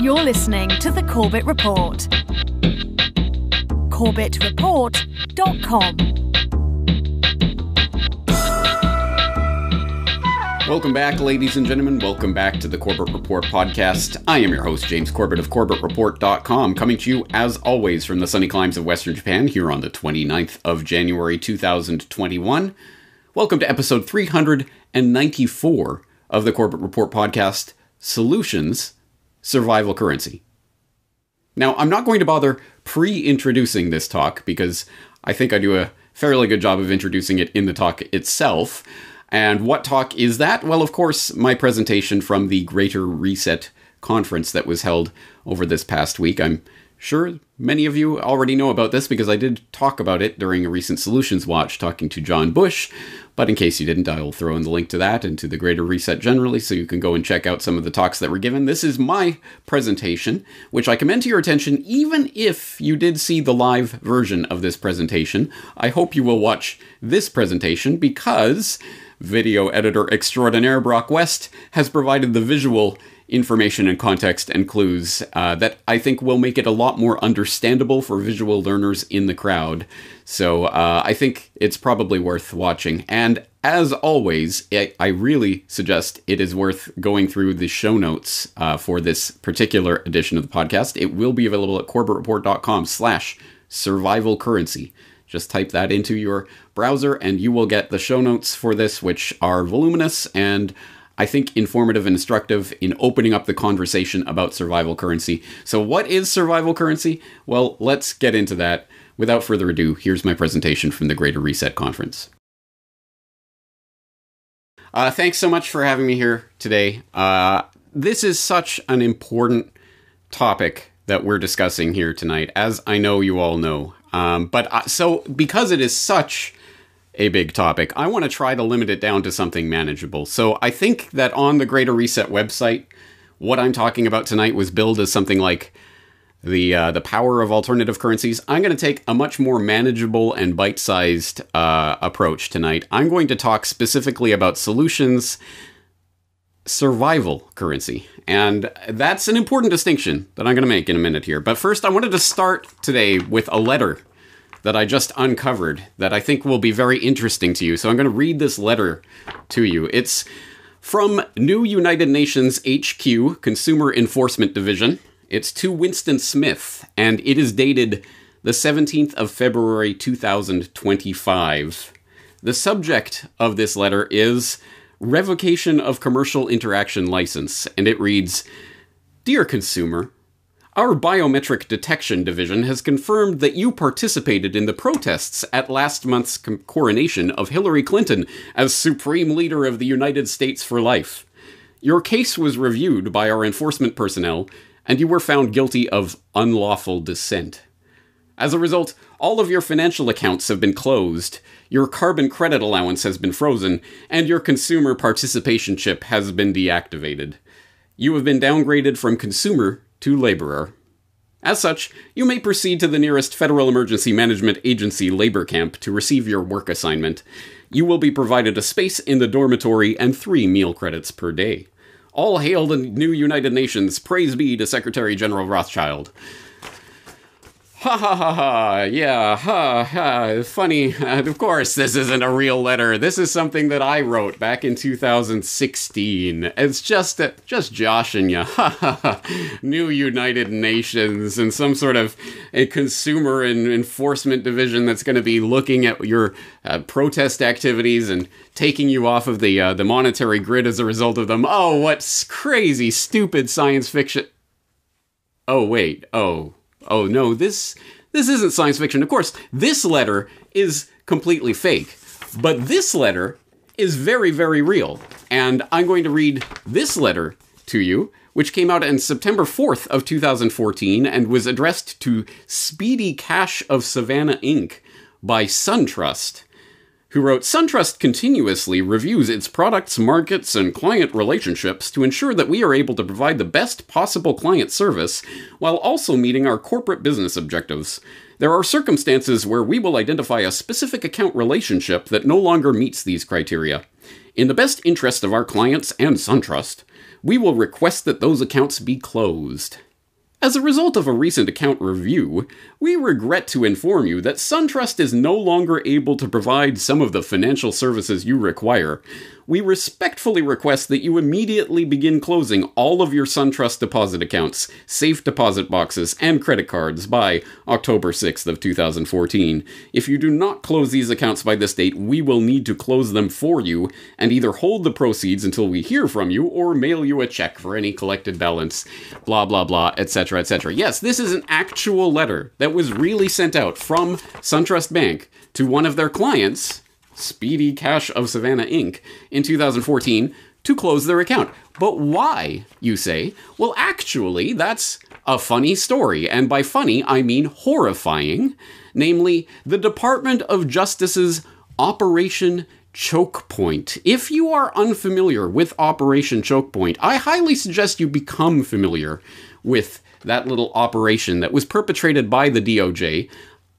You're listening to the Corbett Report. CorbettReport.com. Welcome back, ladies and gentlemen. Welcome back to the Corbett Report podcast. I am your host, James Corbett of CorbettReport.com, coming to you, as always, from the sunny climes of Western Japan here on the 29th of January 2021. Welcome to episode 394 of the Corbett Report podcast Solutions Survival Currency. Now, I'm not going to bother pre introducing this talk because I think I do a fairly good job of introducing it in the talk itself. And what talk is that? Well, of course, my presentation from the Greater Reset conference that was held over this past week. I'm sure many of you already know about this because I did talk about it during a recent Solutions Watch talking to John Bush. But in case you didn't, I will throw in the link to that and to the Greater Reset generally so you can go and check out some of the talks that were given. This is my presentation, which I commend to your attention even if you did see the live version of this presentation. I hope you will watch this presentation because video editor extraordinaire Broc West has provided the visual information and context and clues uh, that I think will make it a lot more understandable for visual learners in the crowd. So uh, I think it's probably worth watching. And as always, I, I really suggest it is worth going through the show notes uh, for this particular edition of the podcast. It will be available at corbettreport.com slash survival currency. Just type that into your browser and you will get the show notes for this, which are voluminous and I think informative and instructive in opening up the conversation about survival currency. So, what is survival currency? Well, let's get into that. Without further ado, here's my presentation from the Greater Reset Conference. Uh, thanks so much for having me here today. Uh, this is such an important topic that we're discussing here tonight, as I know you all know. Um, but uh, so, because it is such a big topic, I want to try to limit it down to something manageable. So, I think that on the Greater Reset website, what I'm talking about tonight was billed as something like the uh, the power of alternative currencies. I'm going to take a much more manageable and bite-sized uh, approach tonight. I'm going to talk specifically about solutions survival currency. And that's an important distinction that I'm going to make in a minute here. But first, I wanted to start today with a letter that I just uncovered that I think will be very interesting to you. So I'm going to read this letter to you. It's from New United Nations HQ Consumer Enforcement Division. It's to Winston Smith, and it is dated the 17th of February 2025. The subject of this letter is revocation of commercial interaction license, and it reads Dear consumer, our biometric detection division has confirmed that you participated in the protests at last month's coronation of Hillary Clinton as Supreme Leader of the United States for life. Your case was reviewed by our enforcement personnel, and you were found guilty of unlawful dissent. As a result, all of your financial accounts have been closed, your carbon credit allowance has been frozen, and your consumer participation chip has been deactivated. You have been downgraded from consumer to laborer. As such, you may proceed to the nearest Federal Emergency Management Agency labor camp to receive your work assignment. You will be provided a space in the dormitory and three meal credits per day. All hail the new United Nations. Praise be to Secretary General Rothschild. Ha ha ha ha, yeah, ha ha, funny. Uh, of course, this isn't a real letter. This is something that I wrote back in 2016. It's just, uh, just joshing you. Ha ha ha. New United Nations and some sort of a consumer and enforcement division that's going to be looking at your uh, protest activities and taking you off of the, uh, the monetary grid as a result of them. Oh, what crazy, stupid science fiction. Oh, wait, oh oh no, this this isn't science fiction. Of course, this letter is completely fake, but this letter is very very real. And I'm going to read this letter to you, which came out on September 4th of 2014 and was addressed to Speedy Cash of Savannah Inc. by SunTrust who wrote SunTrust continuously reviews its products, markets, and client relationships to ensure that we are able to provide the best possible client service while also meeting our corporate business objectives. There are circumstances where we will identify a specific account relationship that no longer meets these criteria. In the best interest of our clients and SunTrust, we will request that those accounts be closed. As a result of a recent account review, we regret to inform you that SunTrust is no longer able to provide some of the financial services you require. We respectfully request that you immediately begin closing all of your SunTrust deposit accounts, safe deposit boxes, and credit cards by October 6th of 2014. If you do not close these accounts by this date, we will need to close them for you and either hold the proceeds until we hear from you or mail you a check for any collected balance, blah blah blah, etc etc. Yes, this is an actual letter that was really sent out from SunTrust Bank to one of their clients, Speedy Cash of Savannah Inc., in 2014 to close their account. But why, you say? Well, actually, that's a funny story, and by funny, I mean horrifying. Namely, the Department of Justice's Operation Choke Point. If you are unfamiliar with Operation Choke Point, I highly suggest you become familiar with that little operation that was perpetrated by the DOJ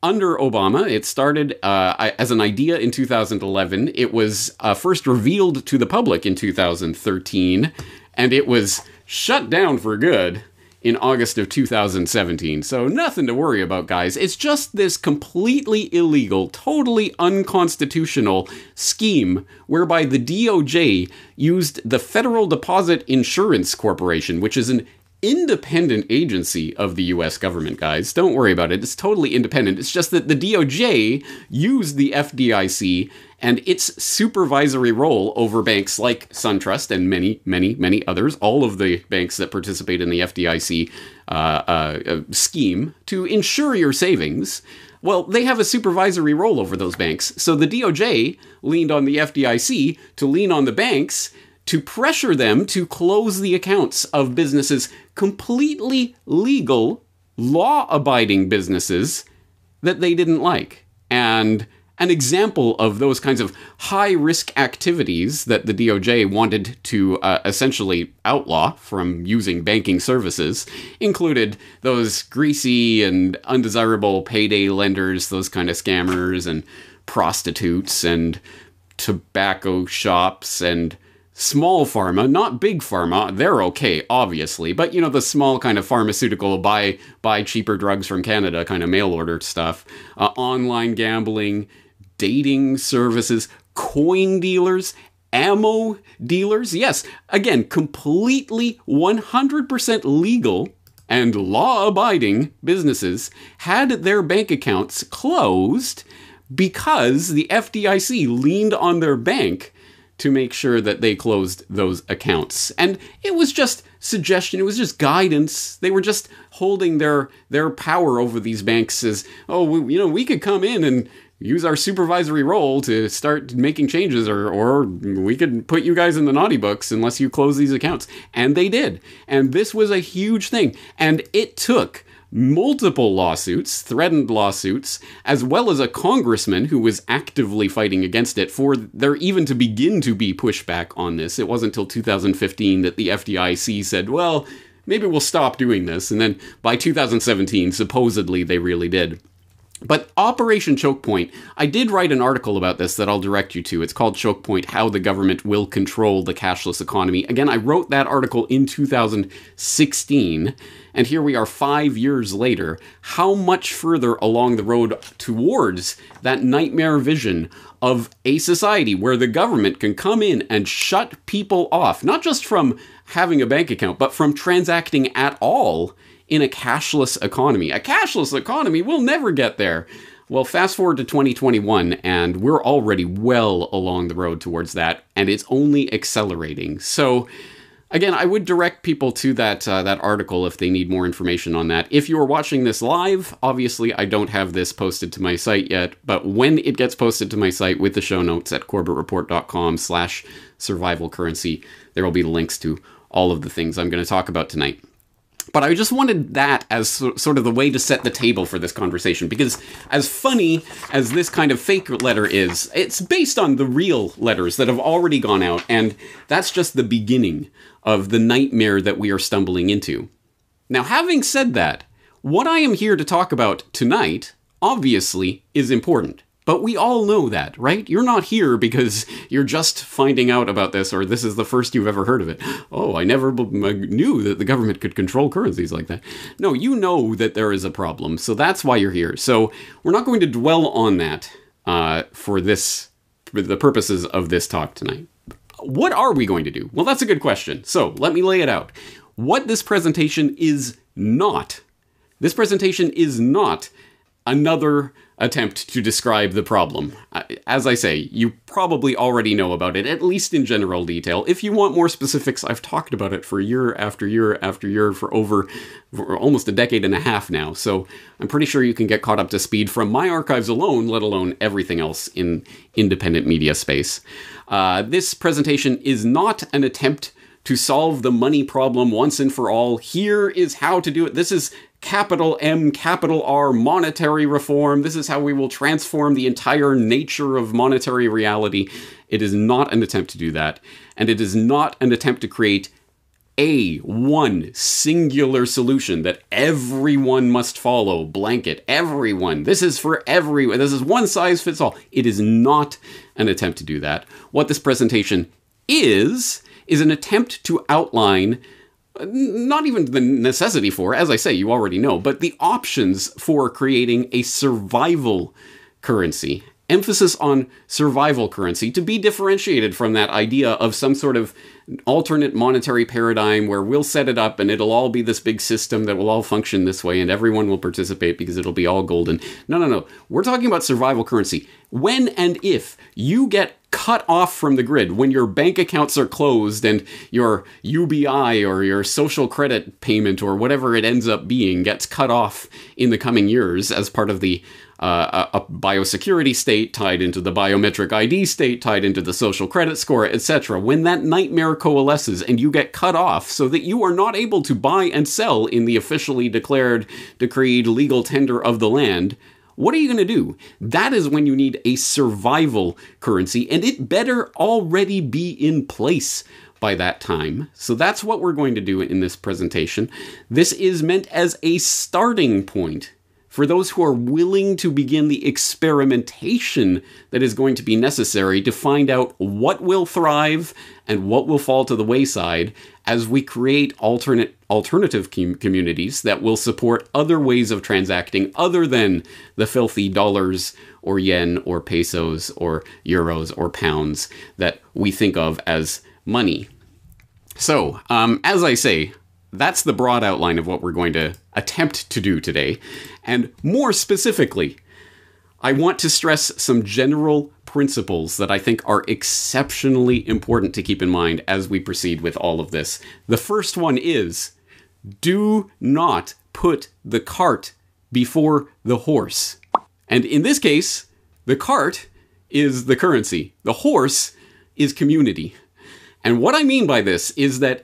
under Obama. It started uh, as an idea in 2011. It was uh, first revealed to the public in 2013, and it was shut down for good in August of 2017. So nothing to worry about, guys. It's just this completely illegal, totally unconstitutional scheme whereby the DOJ used the Federal Deposit Insurance Corporation, which is an independent agency of the US government, guys. Don't worry about it. It's totally independent. It's just that the DOJ used the FDIC and its supervisory role over banks like SunTrust and many, many, many others, all of the banks that participate in the FDIC uh, uh, scheme to insure your savings. Well, they have a supervisory role over those banks. So the DOJ leaned on the FDIC to lean on the banks to pressure them to close the accounts of businesses, completely legal, law abiding businesses that they didn't like. And an example of those kinds of high risk activities that the DOJ wanted to uh, essentially outlaw from using banking services included those greasy and undesirable payday lenders, those kind of scammers, and prostitutes, and tobacco shops, and small pharma, not big pharma. They're okay, obviously, but you know the small kind of pharmaceutical buy buy cheaper drugs from Canada kind of mail order stuff, uh, online gambling, dating services, coin dealers. Ammo dealers, yes, again, completely 100% legal and law abiding businesses had their bank accounts closed because the FDIC leaned on their bank to make sure that they closed those accounts. And it was just suggestion, it was just guidance. They were just holding their their power over these banks as, oh, we, you know, we could come in and use our supervisory role to start making changes or or we could put you guys in the naughty books unless you close these accounts. And they did. And this was a huge thing. And it took multiple lawsuits, threatened lawsuits, as well as a congressman who was actively fighting against it for there even to begin to be pushback on this. It wasn't until 2015 that the FDIC said, well, maybe we'll stop doing this. And then by 2017, supposedly they really did. But Operation Choke Point, I did write an article about this that I'll direct you to. It's called Choke Point How the Government Will Control the Cashless Economy. Again, I wrote that article in 2016, and here we are five years later. How much further along the road towards that nightmare vision of a society where the government can come in and shut people off, not just from having a bank account, but from transacting at all in a cashless economy. A cashless economy, we'll never get there. Well, fast forward to 2021, and we're already well along the road towards that, and it's only accelerating. So, again, I would direct people to that uh, that article if they need more information on that. If you are watching this live, obviously I don't have this posted to my site yet, but when it gets posted to my site with the show notes at corbettreport.com/slash survival currency, there will be links to all of the things I'm going to talk about tonight. But I just wanted that as sort of the way to set the table for this conversation because, as funny as this kind of fake letter is, it's based on the real letters that have already gone out, and that's just the beginning of the nightmare that we are stumbling into. Now, having said that, what I am here to talk about tonight obviously is important. But we all know that, right? You're not here because you're just finding out about this or this is the first you've ever heard of it. Oh, I never knew that the government could control currencies like that. No, you know that there is a problem, so that's why you're here. So we're not going to dwell on that uh, for this, for the purposes of this talk tonight. What are we going to do? Well, that's a good question. So let me lay it out. What this presentation is not, this presentation is not another attempt to describe the problem. As I say, you probably already know about it, at least in general detail. If you want more specifics, I've talked about it for year after year after year for over for almost a decade and a half now. So I'm pretty sure you can get caught up to speed from my archives alone, let alone everything else in independent media space. Uh, this presentation is not an attempt to solve the money problem once and for all. Here is how to do it. This is capital M, capital R monetary reform. This is how we will transform the entire nature of monetary reality. It is not an attempt to do that. And it is not an attempt to create a one singular solution that everyone must follow blanket everyone this is for everyone this is one size fits all it is not an attempt to do that what this presentation is is an attempt to outline not even the necessity for, as I say, you already know, but the options for creating a survival currency. Emphasis on survival currency to be differentiated from that idea of some sort of alternate monetary paradigm where we'll set it up and it'll all be this big system that will all function this way and everyone will participate because it'll be all golden. No, no, no. We're talking about survival currency. When and if you get cut off from the grid when your bank accounts are closed and your UBI or your social credit payment or whatever it ends up being gets cut off in the coming years as part of the uh, a, biosecurity state tied into the biometric ID state tied into the social credit score, etc. When that nightmare coalesces and you get cut off so that you are not able to buy and sell in the officially declared, decreed legal tender of the land, what are you going to do? That is when you need a survival currency, and it better already be in place by that time. So that's what we're going to do in this presentation. This is meant as a starting point for those who are willing to begin the experimentation that is going to be necessary to find out what will thrive and what will fall to the wayside as we create alternate alternative com- communities that will support other ways of transacting other than the filthy dollars or yen or pesos or euros or pounds that we think of as money. So, um, as I say, that's the broad outline of what we're going to attempt to do today. And more specifically, I want to stress some general principles that I think are exceptionally important to keep in mind as we proceed with all of this. The first one is do not put the cart before the horse. And in this case, the cart is the currency, the horse is community. And what I mean by this is that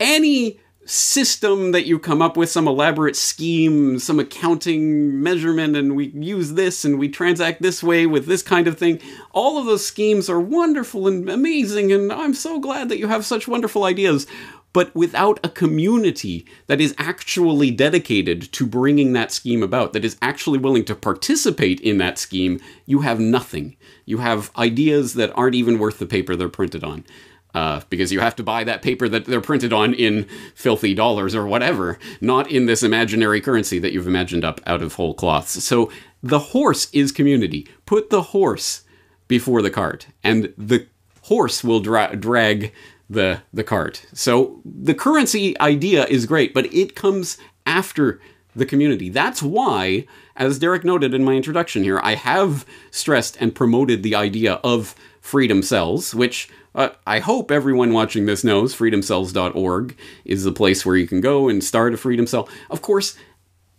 any system that you come up with, some elaborate scheme, some accounting measurement, and we use this and we transact this way with this kind of thing. All of those schemes are wonderful and amazing, and I'm so glad that you have such wonderful ideas. But without a community that is actually dedicated to bringing that scheme about, that is actually willing to participate in that scheme, you have nothing. You have ideas that aren't even worth the paper they're printed on uh, because you have to buy that paper that they're printed on in filthy dollars or whatever, not in this imaginary currency that you've imagined up out of whole cloths. So the horse is community. Put the horse before the cart, and the horse will dra- drag the the cart. So the currency idea is great, but it comes after the community. That's why, as Derek noted in my introduction here, I have stressed and promoted the idea of freedom cells, which uh, I hope everyone watching this knows freedomcells.org is the place where you can go and start a freedom cell. Of course,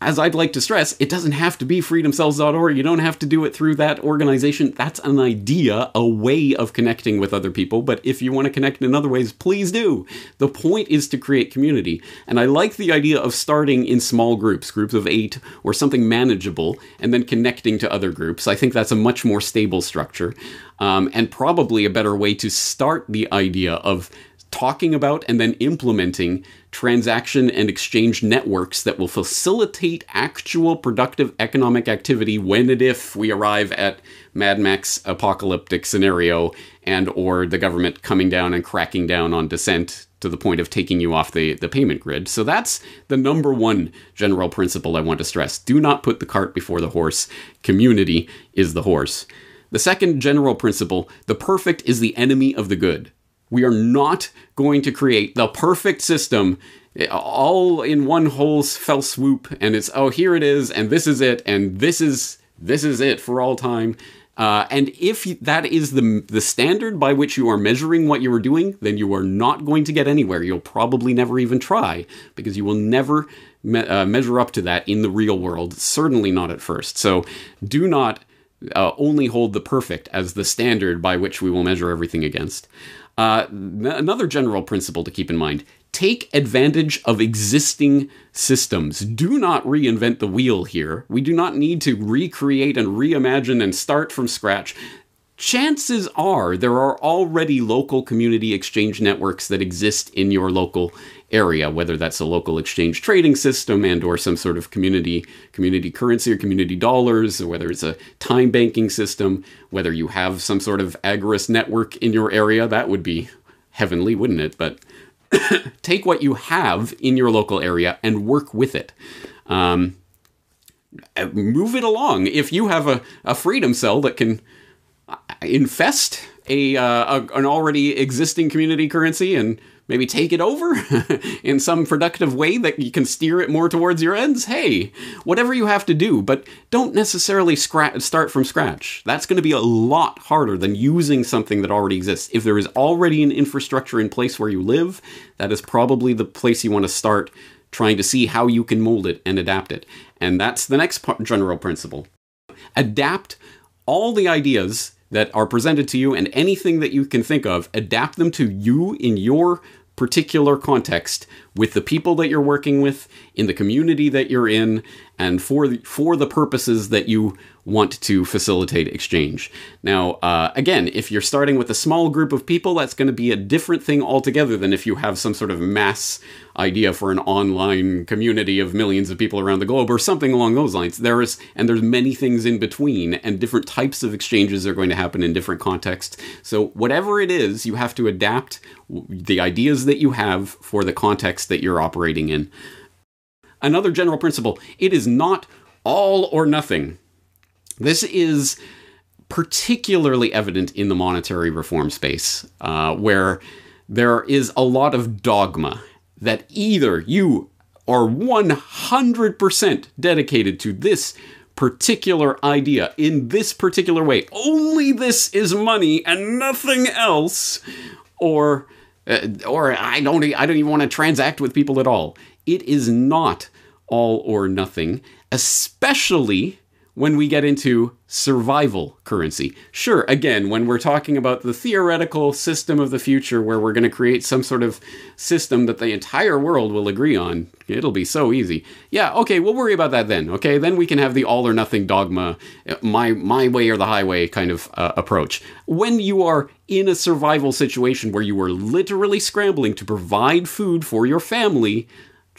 as I'd like to stress, it doesn't have to be freedomcells.org. You don't have to do it through that organization. That's an idea, a way of connecting with other people. But if you want to connect in other ways, please do. The point is to create community. And I like the idea of starting in small groups, groups of eight or something manageable, and then connecting to other groups. I think that's a much more stable structure um, and probably a better way to start the idea of talking about and then implementing transaction and exchange networks that will facilitate actual productive economic activity when and if we arrive at Mad Max apocalyptic scenario and or the government coming down and cracking down on dissent to the point of taking you off the, the payment grid. So that's the number one general principle I want to stress. Do not put the cart before the horse. Community is the horse. The second general principle the perfect is the enemy of the good. We are not going to create the perfect system all in one whole fell swoop and it's oh here it is and this is it and this is this is it for all time. Uh, and if that is the the standard by which you are measuring what you are doing then you are not going to get anywhere. You'll probably never even try because you will never me- uh, measure up to that in the real world certainly not at first. So do not uh, only hold the perfect as the standard by which we will measure everything against uh, another general principle to keep in mind take advantage of existing systems. Do not reinvent the wheel here. We do not need to recreate and reimagine and start from scratch. Chances are there are already local community exchange networks that exist in your local area, whether that's a local exchange trading system and or some sort of community community currency or community dollars, or whether it's a time banking system, whether you have some sort of agorist network in your area, that would be heavenly, wouldn't it? But take what you have in your local area and work with it. Um, move it along. If you have a, a freedom cell that can infest a, uh, a, an already existing community currency and maybe take it over in some productive way that you can steer it more towards your ends. Hey, whatever you have to do, but don't necessarily scra- start from scratch. That's going to be a lot harder than using something that already exists. If there is already an infrastructure in place where you live, that is probably the place you want to start trying to see how you can mold it and adapt it. And that's the next general principle. Adapt all the ideas that are presented to you and anything that you can think of, adapt them to you in your particular context with the people that you're working with in the community that you're in and for the, for the purposes that you want to facilitate exchange. Now, uh, again, if you're starting with a small group of people, that's going to be a different thing altogether than if you have some sort of mass idea for an online community of millions of people around the globe or something along those lines. There is, and there's many things in between, and different types of exchanges are going to happen in different contexts. So, whatever it is, you have to adapt the ideas that you have for the context that you're operating in. Another general principle it is not all or nothing. This is particularly evident in the monetary reform space, uh, where there is a lot of dogma that either you are 100% dedicated to this particular idea in this particular way, only this is money and nothing else, or uh, or I don't I don't even want to transact with people at all. It is not all or nothing, especially when we get into survival currency. Sure, again, when we're talking about the theoretical system of the future where we're going to create some sort of system that the entire world will agree on, it'll be so easy. Yeah, okay, we'll worry about that then. Okay, then we can have the all or nothing dogma, my my way or the highway kind of uh, approach. When you are in a survival situation where you are literally scrambling to provide food for your family,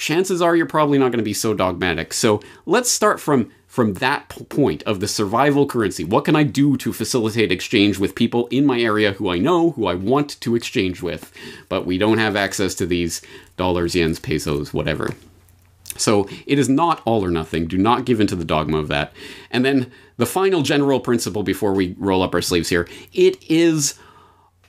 chances are you're probably not going to be so dogmatic. So, let's start from from that point of the survival currency. What can I do to facilitate exchange with people in my area who I know, who I want to exchange with, but we don't have access to these dollars, yens, pesos, whatever. So it is not all or nothing. Do not give into the dogma of that. And then the final general principle before we roll up our sleeves here it is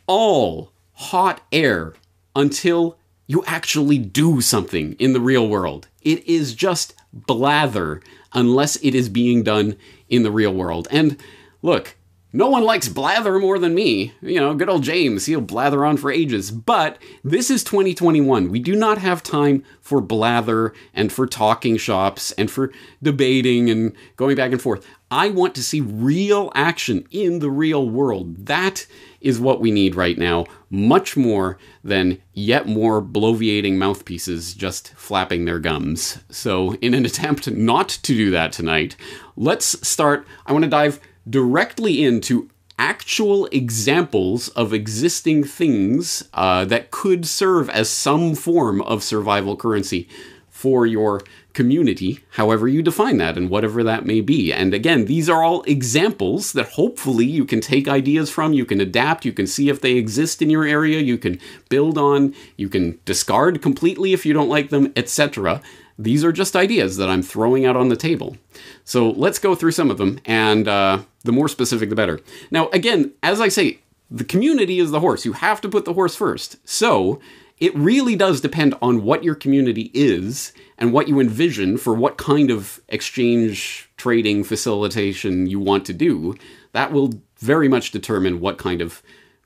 all hot air until you actually do something in the real world. It is just blather unless it is being done in the real world. And look, no one likes blather more than me. You know, good old James, he'll blather on for ages. But this is 2021. We do not have time for blather and for talking shops and for debating and going back and forth. I want to see real action in the real world. That is what we need right now, much more than yet more bloviating mouthpieces just flapping their gums. So, in an attempt not to do that tonight, let's start. I want to dive directly into actual examples of existing things uh, that could serve as some form of survival currency for your community, however you define that and whatever that may be. And again, these are all examples that hopefully you can take ideas from, you can adapt, you can see if they exist in your area, you can build on, you can discard completely if you don't like them, etc. These are just ideas that I'm throwing out on the table. So let's go through some of them, and uh, the more specific, the better. Now, again, as I say, the community is the horse. You have to put the horse first. So it really does depend on what your community is and what you envision for what kind of exchange, trading, facilitation you want to do. That will very much determine what kind of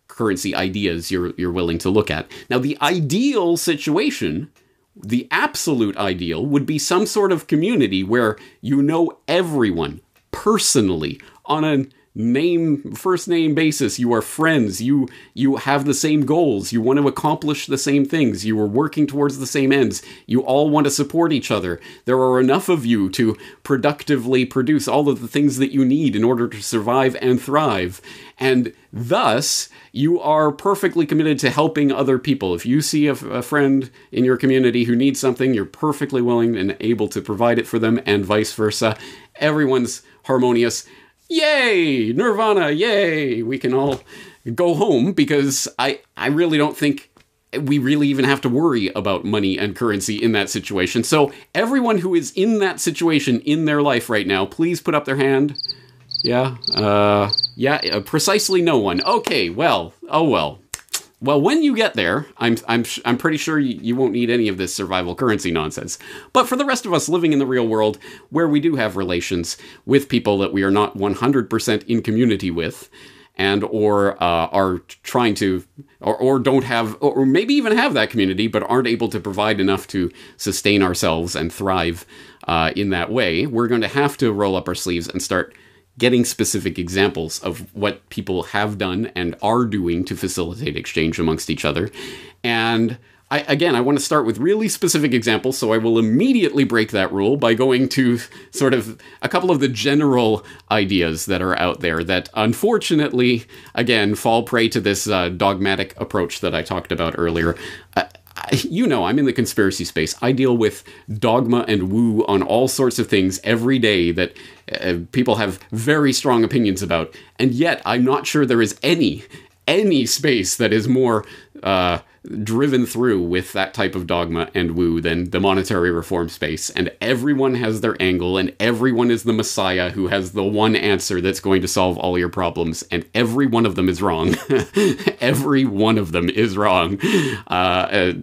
currency ideas you're, you're willing to look at. Now, the ideal situation, the absolute ideal, would be some sort of community where you know everyone personally on a name first name basis you are friends you you have the same goals you want to accomplish the same things you are working towards the same ends you all want to support each other. There are enough of you to productively produce all of the things that you need in order to survive and thrive. And thus you are perfectly committed to helping other people. If you see a, a friend in your community who needs something you're perfectly willing and able to provide it for them and vice versa. Everyone's harmonious yay, Nirvana, yay, we can all go home because I, I really don't think we really even have to worry about money and currency in that situation. So, everyone who is in that situation in their life right now, please put up their hand. Yeah, uh, yeah, uh, precisely no one. Okay, well, oh well. Well, when you get there, I'm I'm I'm pretty sure you, you, won't need any of this survival currency nonsense. But for the rest of us living in the real world, where we do have relations with people that we are not 100% in community with, and or uh, are trying to or, or don't have or maybe even have that community but aren't able to provide enough to sustain ourselves and thrive uh, in that way we're going to have to roll up our sleeves and start getting specific examples of what people have done and are doing to facilitate exchange amongst each other. And I, again, I want to start with really specific examples, so I will immediately break that rule by going to sort of a couple of the general ideas that are out there that unfortunately, again, fall prey to this uh, dogmatic approach that I talked about earlier. Uh, you know, I'm in the conspiracy space. I deal with dogma and woo on all sorts of things every day that uh, people have very strong opinions about. And yet, I'm not sure there is any, any space that is more uh, driven through with that type of dogma and woo than the monetary reform space. And everyone has their angle, and everyone is the messiah who has the one answer that's going to solve all your problems. And every one of them is wrong. every one of them is wrong. Uh, uh,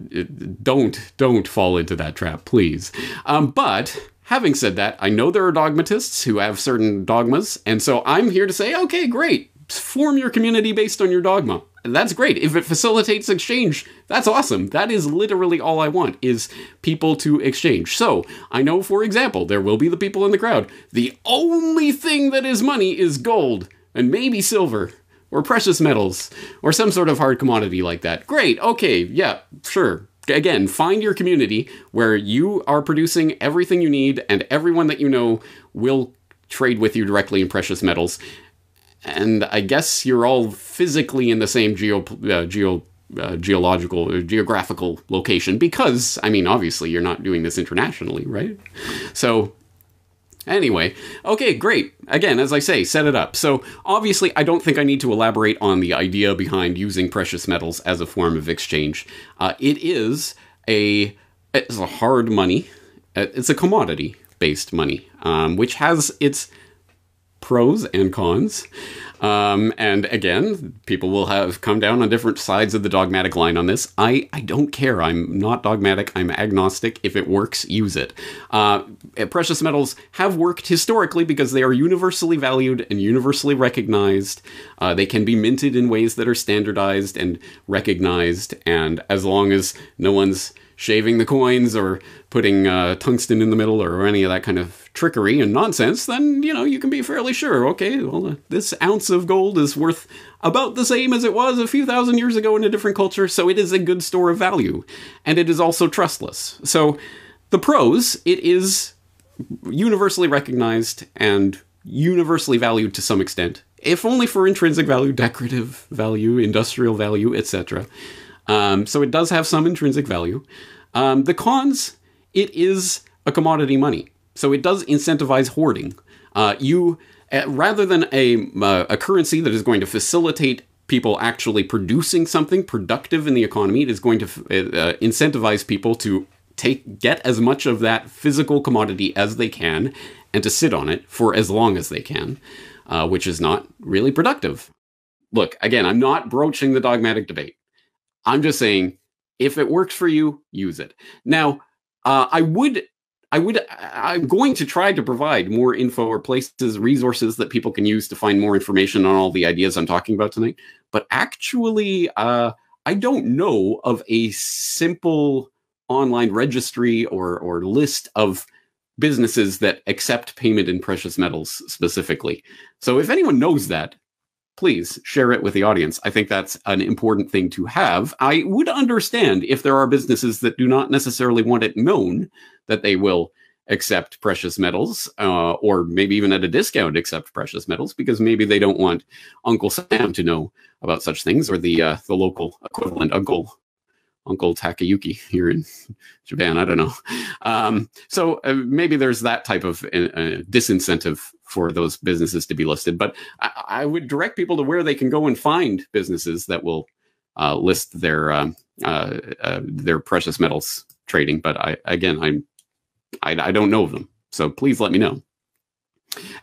don't don't fall into that trap, please. Um, but having said that, I know there are dogmatists who have certain dogmas, and so I'm here to say, okay, great. Form your community based on your dogma that's great. If it facilitates exchange, that's awesome. That is literally all I want is people to exchange. So, I know for example, there will be the people in the crowd. The only thing that is money is gold and maybe silver or precious metals or some sort of hard commodity like that. Great. Okay. Yeah, sure. Again, find your community where you are producing everything you need and everyone that you know will trade with you directly in precious metals and I guess you're all physically in the same geo uh, geo uh, geological or uh, geographical location because I mean obviously you're not doing this internationally, right? So Anyway, okay, great. Again, as I say, set it up. So, obviously, I don't think I need to elaborate on the idea behind using precious metals as a form of exchange. Uh, it is a it's a hard money. Uh, it's a commodity based money, um, which has its pros and cons. Um, and again, people will have come down on different sides of the dogmatic line on this. I, I don't care. I'm not dogmatic. I'm agnostic. If it works, use it. Uh, precious metals have worked historically because they are universally valued and universally recognized. Uh, they can be minted in ways that are standardized and recognized. And as long as no one's shaving the coins or putting uh, tungsten in the middle or any of that kind of trickery and nonsense, then you know you can be fairly sure. Okay, well, uh, this ounce of gold is worth about the same as it was a few thousand years ago in a different culture, so it is a good store of value, and it is also trustless. So, the pros: it is universally recognized and universally valued to some extent. if only for intrinsic value, decorative value, industrial value, etc. Um, so it does have some intrinsic value. Um, the cons, it is a commodity money, so it does incentivize hoarding. Uh, you uh, rather than a uh, a currency that is going to facilitate people actually producing something productive in the economy, it is going to uh, incentivize people to take get as much of that physical commodity as they can and to sit on it for as long as they can, uh, which is not really productive. Look, again, I'm not broaching the dogmatic debate. I'm just saying if it works for you, use it. Now, uh, I would. I would I'm going to try to provide more info or places resources that people can use to find more information on all the ideas I'm talking about tonight. But actually, uh, I don't know of a simple online registry or or list of businesses that accept payment in precious metals specifically. So if anyone knows that, please share it with the audience. I think that's an important thing to have. I would understand if there are businesses that do not necessarily want it known that they will accept precious metals, uh, or maybe even at a discount accept precious metals, because maybe they don't want Uncle Sam to know about such things, or the uh, the local equivalent Uncle Uncle Takayuki here in Japan. I don't know. Um, so uh, maybe there's that type of uh, uh, disincentive for those businesses to be listed. But I, I, would direct people to where they can go and find businesses that will uh, list their um, uh, uh, their precious metals trading. But I again, I'm I, I don't know of them. So please let me know.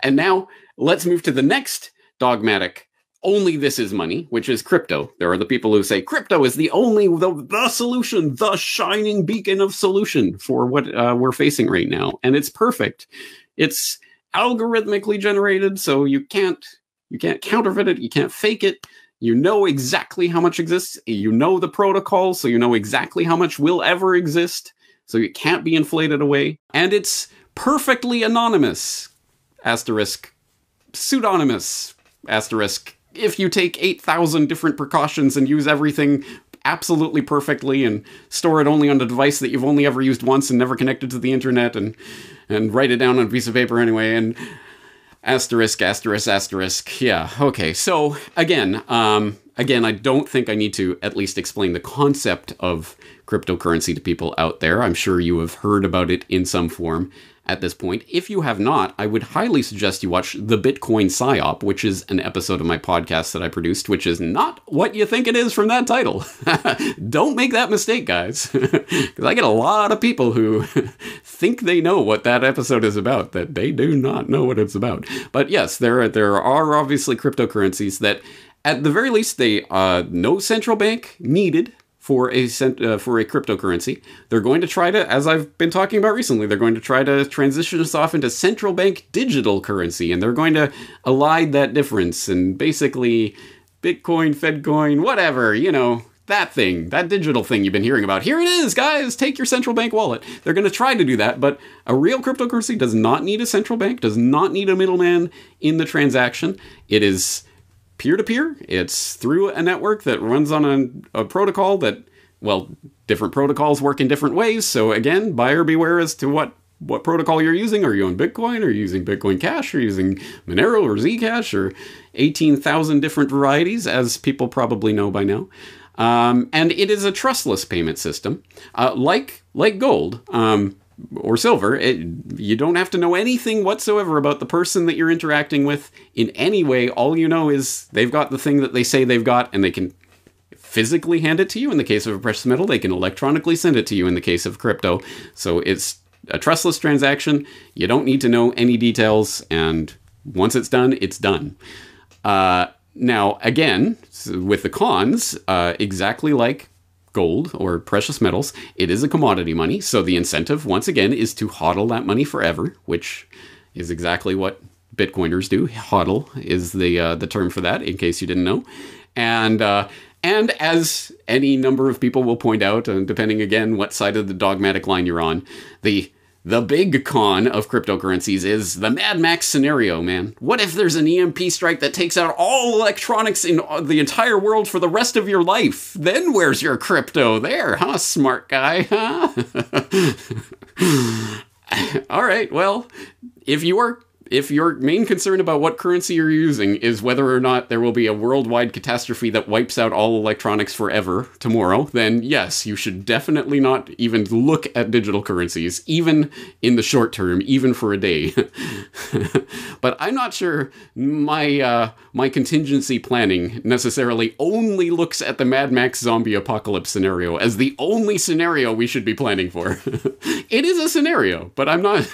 And now let's move to the next dogmatic only this is money, which is crypto. There are the people who say crypto is the only the, the solution, the shining beacon of solution for what uh, we're facing right now, and it's perfect. It's algorithmically generated, so you can't you can't counterfeit it, you can't fake it. You know exactly how much exists. You know the protocol, so you know exactly how much will ever exist. So it can't be inflated away, and it's perfectly anonymous. Asterisk pseudonymous asterisk if you take 8,000 different precautions and use everything absolutely perfectly and store it only on a device that you've only ever used once and never connected to the internet and and write it down on a piece of paper anyway and asterisk asterisk asterisk. Yeah okay. So again um again i don't think i need to at least explain the concept of cryptocurrency to people out there i'm sure you have heard about it in some form at this point. If you have not, I would highly suggest you watch The Bitcoin PSYOP, which is an episode of my podcast that I produced, which is not what you think it is from that title. Don't make that mistake, guys. Because I get a lot of people who think they know what that episode is about, that they do not know what it's about. But yes, there are, there are obviously cryptocurrencies that at the very least, they uh, no central bank needed for a cent, uh, for a cryptocurrency. They're going to try to, as I've been talking about recently, they're going to try to transition us off into central bank digital currency, and they're going to elide that difference and basically Bitcoin, Fedcoin, whatever, you know, that thing, that digital thing you've been hearing about. Here it is, guys. Take your central bank wallet. They're going to try to do that, but a real cryptocurrency does not need a central bank, does not need a middleman in the transaction. It is peer to peer. It's through a network that runs on a, a, protocol that, well, different protocols work in different ways. So again, buyer beware as to what what protocol you're using. Are you on Bitcoin? Are you using Bitcoin Cash? Are you using Monero or Zcash or 18,000 different varieties, as people probably know by now? Um, and it is a trustless payment system, uh, like like gold. Um, or silver, it, you don't have to know anything whatsoever about the person that you're interacting with in any way. All you know is they've got the thing that they say they've got, and they can physically hand it to you in the case of a precious metal. They can electronically send it to you in the case of crypto. So it's a trustless transaction. You don't need to know any details, and once it's done, it's done. Uh, now, again, with the cons, uh, exactly like gold or precious metals, it is a commodity money. So the incentive, once again, is to hodl that money forever, which is exactly what Bitcoiners do. Hodl is the uh, the term for that, in case you didn't know. And uh, and as any number of people will point out, and depending again what side of the dogmatic line you're on, the the big con of cryptocurrencies is the Mad Max scenario, man. What if there's an EMP strike that takes out all electronics in uh, the entire world for the rest of your life? Then where's your crypto? There, huh, smart guy, huh? all right, well, if you are if your main concern about what currency you're using is whether or not there will be a worldwide catastrophe that wipes out all electronics forever tomorrow, then yes, you should definitely not even look at digital currencies, even in the short term, even for a day. but I'm not sure my uh, my contingency planning necessarily only looks at the Mad Max zombie apocalypse scenario as the only scenario we should be planning for. it is a scenario, but I'm not.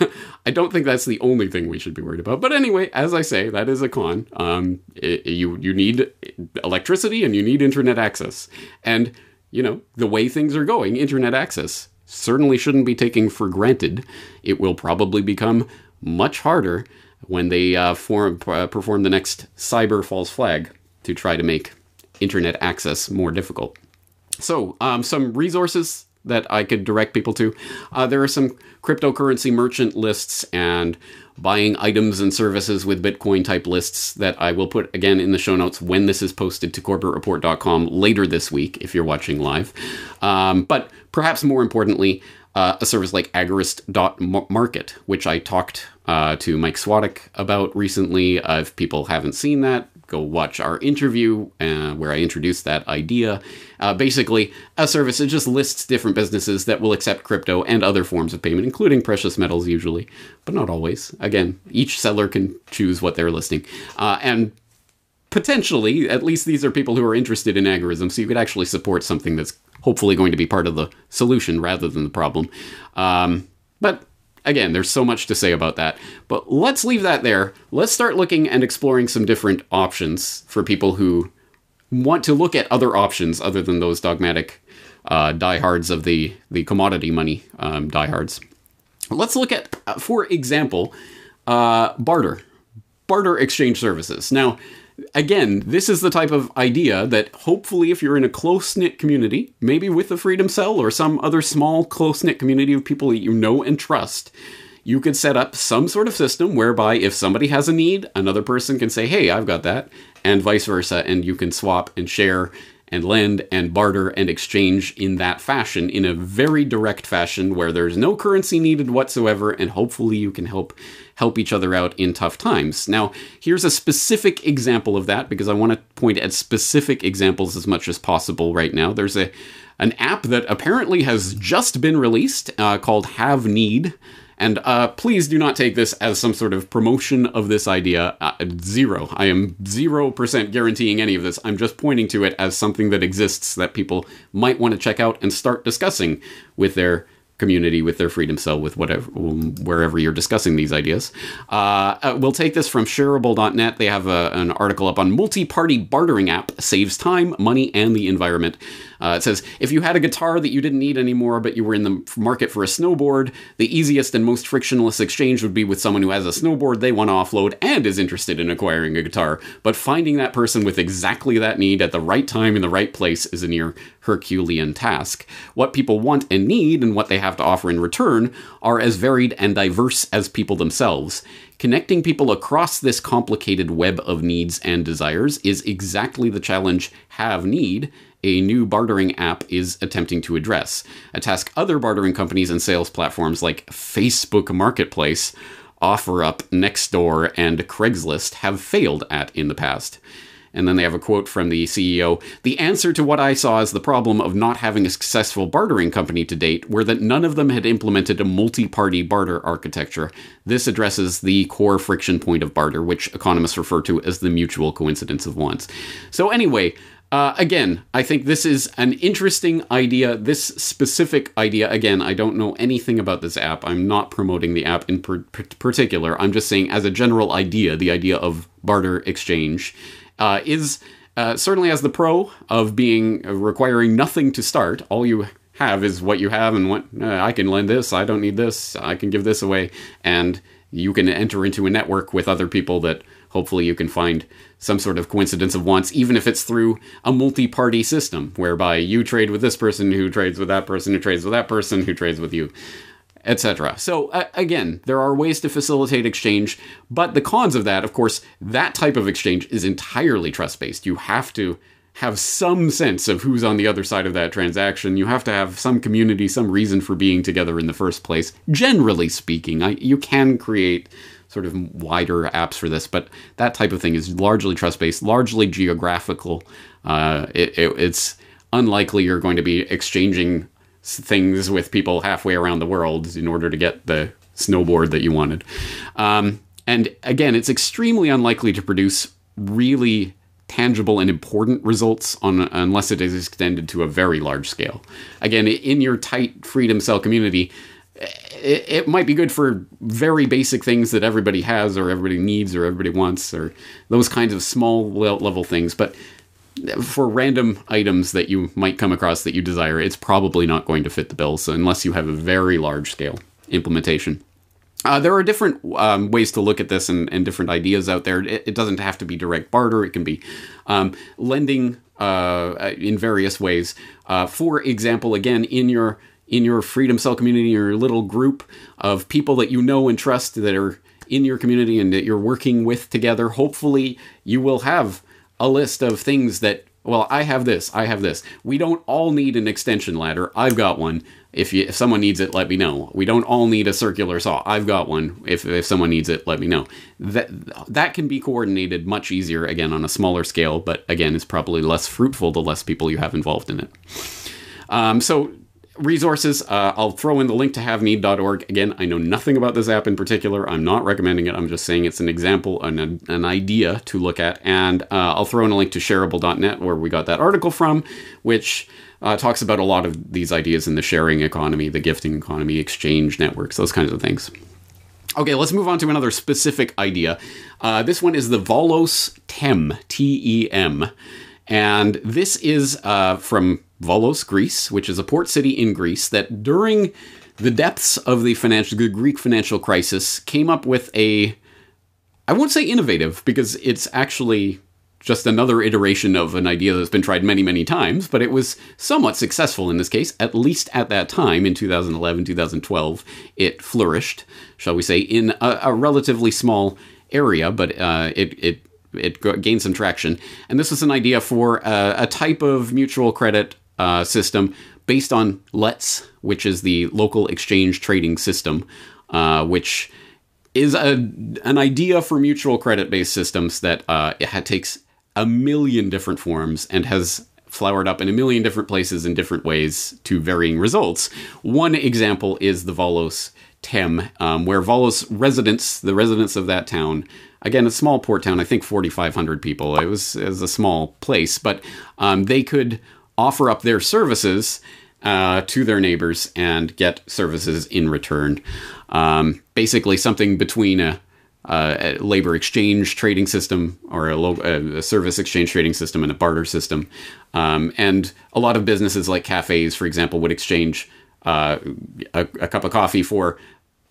I don't think that's the only thing we should be worried about. But anyway, as I say, that is a con. Um, it, you you need electricity and you need internet access, and you know the way things are going, internet access certainly shouldn't be taken for granted. It will probably become much harder when they uh, form, uh, perform the next cyber false flag to try to make internet access more difficult. So, um, some resources that I could direct people to. Uh, there are some cryptocurrency merchant lists and buying items and services with Bitcoin type lists that I will put again in the show notes when this is posted to corbettreport.com later this week if you're watching live. Um, but perhaps more importantly, uh, a service like agorist.market, which I talked uh, to Mike Swadek about recently. Uh, if people haven't seen that, go watch our interview uh, where I introduced that idea. Uh, basically, a service that just lists different businesses that will accept crypto and other forms of payment, including precious metals usually, but not always. Again, each seller can choose what they're listing. Uh, and potentially, at least these are people who are interested in agorism, so you could actually support something that's hopefully going to be part of the solution rather than the problem. Um, but again, there's so much to say about that. But let's leave that there. Let's start looking and exploring some different options for people who want to look at other options other than those dogmatic uh, diehards of the, the commodity money um, diehards. Let's look at, uh, for example, uh, barter, barter exchange services. Now, again, this is the type of idea that hopefully, if you're in a close knit community, maybe with the Freedom Cell or some other small close knit community of people that you know and trust, you could set up some sort of system whereby if somebody has a need, another person can say, hey, I've got that, and vice versa, and you can swap and share and lend and barter and exchange in that fashion, in a very direct fashion where there's no currency needed whatsoever, and hopefully you can help help each other out in tough times. Now, here's a specific example of that because I want to point at specific examples as much as possible right now. There's a an app that apparently has just been released uh, called Have Need. And uh, please do not take this as some sort of promotion of this idea. Uh, zero. I am 0% guaranteeing any of this. I'm just pointing to it as something that exists that people might want to check out and start discussing with their community with their freedom cell with whatever wherever you're discussing these ideas uh, uh, we'll take this from shareable.net they have a, an article up on multi-party bartering app saves time money and the environment uh, it says if you had a guitar that you didn't need anymore but you were in the market for a snowboard the easiest and most frictionless exchange would be with someone who has a snowboard they want to offload and is interested in acquiring a guitar but finding that person with exactly that need at the right time in the right place is a near herculean task what people want and need and what they have to offer in return are as varied and diverse as people themselves. Connecting people across this complicated web of needs and desires is exactly the challenge Have Need, a new bartering app, is attempting to address. A task other bartering companies and sales platforms like Facebook Marketplace, OfferUp, Nextdoor, and Craigslist have failed at in the past. And then they have a quote from the CEO The answer to what I saw as the problem of not having a successful bartering company to date were that none of them had implemented a multi party barter architecture. This addresses the core friction point of barter, which economists refer to as the mutual coincidence of wants. So, anyway, uh, again, I think this is an interesting idea. This specific idea, again, I don't know anything about this app. I'm not promoting the app in per- particular. I'm just saying, as a general idea, the idea of barter exchange uh, is uh, certainly has the pro of being uh, requiring nothing to start. All you have is what you have, and what uh, I can lend this. I don't need this. I can give this away, and you can enter into a network with other people that hopefully you can find some sort of coincidence of wants, even if it's through a multi-party system whereby you trade with this person who trades with that person who trades with that person who trades with you etc. So uh, again, there are ways to facilitate exchange, but the cons of that, of course, that type of exchange is entirely trust-based. You have to have some sense of who's on the other side of that transaction. You have to have some community, some reason for being together in the first place. Generally speaking, I, you can create sort of wider apps for this, but that type of thing is largely trust based, largely geographical. Uh, it, it, it's unlikely you're going to be exchanging things with people halfway around the world in order to get the snowboard that you wanted. Um, and again, it's extremely unlikely to produce really tangible and important results on unless it is extended to a very large scale. Again, in your tight freedom cell community, it, it, might be good for very basic things that everybody has or everybody needs or everybody wants or those kinds of small level things, but for random items that you might come across that you desire, it's probably not going to fit the bill. So unless you have a very large scale implementation. Uh, there are different um, ways to look at this and, and different ideas out there. It, it, doesn't have to be direct barter. It can be um, lending uh, in various ways. Uh, for example, again, in your in your Freedom Cell community, your little group of people that you know and trust that are in your community and that you're working with together, hopefully you will have a list of things that well, I have this, I have this. We don't all need an extension ladder. I've got one. If, you, if someone needs it, let me know. We don't all need a circular saw. I've got one. If, if someone needs it, let me know. That that can be coordinated much easier again on a smaller scale, but again, it's probably less fruitful the less people you have involved in it. Um, so resources uh, i'll throw in the link to haveneed.org again i know nothing about this app in particular. I'm not recommending it. I'm just saying it's an example an, an idea to look at. And uh, i'll throw in a link to shareable.net where we got that article from which uh, talks about a lot of these ideas in the sharing economy the gifting economy exchange networks those kinds of things. Okay, let's move on to another specific idea. Uh, this one is the Volos TEM, T E M. And this is uh, from Volos, Greece, which is a port city in Greece that during the depths of the financial the Greek financial crisis came up with a I won't say innovative because it's actually just another iteration of an idea that's been tried many, many times, but it was somewhat successful in this case, at least at that time in 2011, 2012. It flourished, shall we say, in a, a relatively small area, but uh, it, it it gained some traction. And this was an idea for a, a type of mutual credit uh, system based on LETS, which is the local exchange trading system, uh, which is a, an idea for mutual credit based systems that uh, it takes a million different forms and has flowered up in a million different places in different ways to varying results. One example is the Volos Tem, um, where Volos residents, the residents of that town, again, a small port town, I think 4,500 people. It was, it was a small place, but um, they could offer up their services uh, to their neighbors and get services in return. Um, basically, something between a, a, labor exchange trading system or a, a, service exchange trading system and a barter system. Um, and a lot of businesses, like cafes, for example, would exchange uh, a, a, cup of coffee for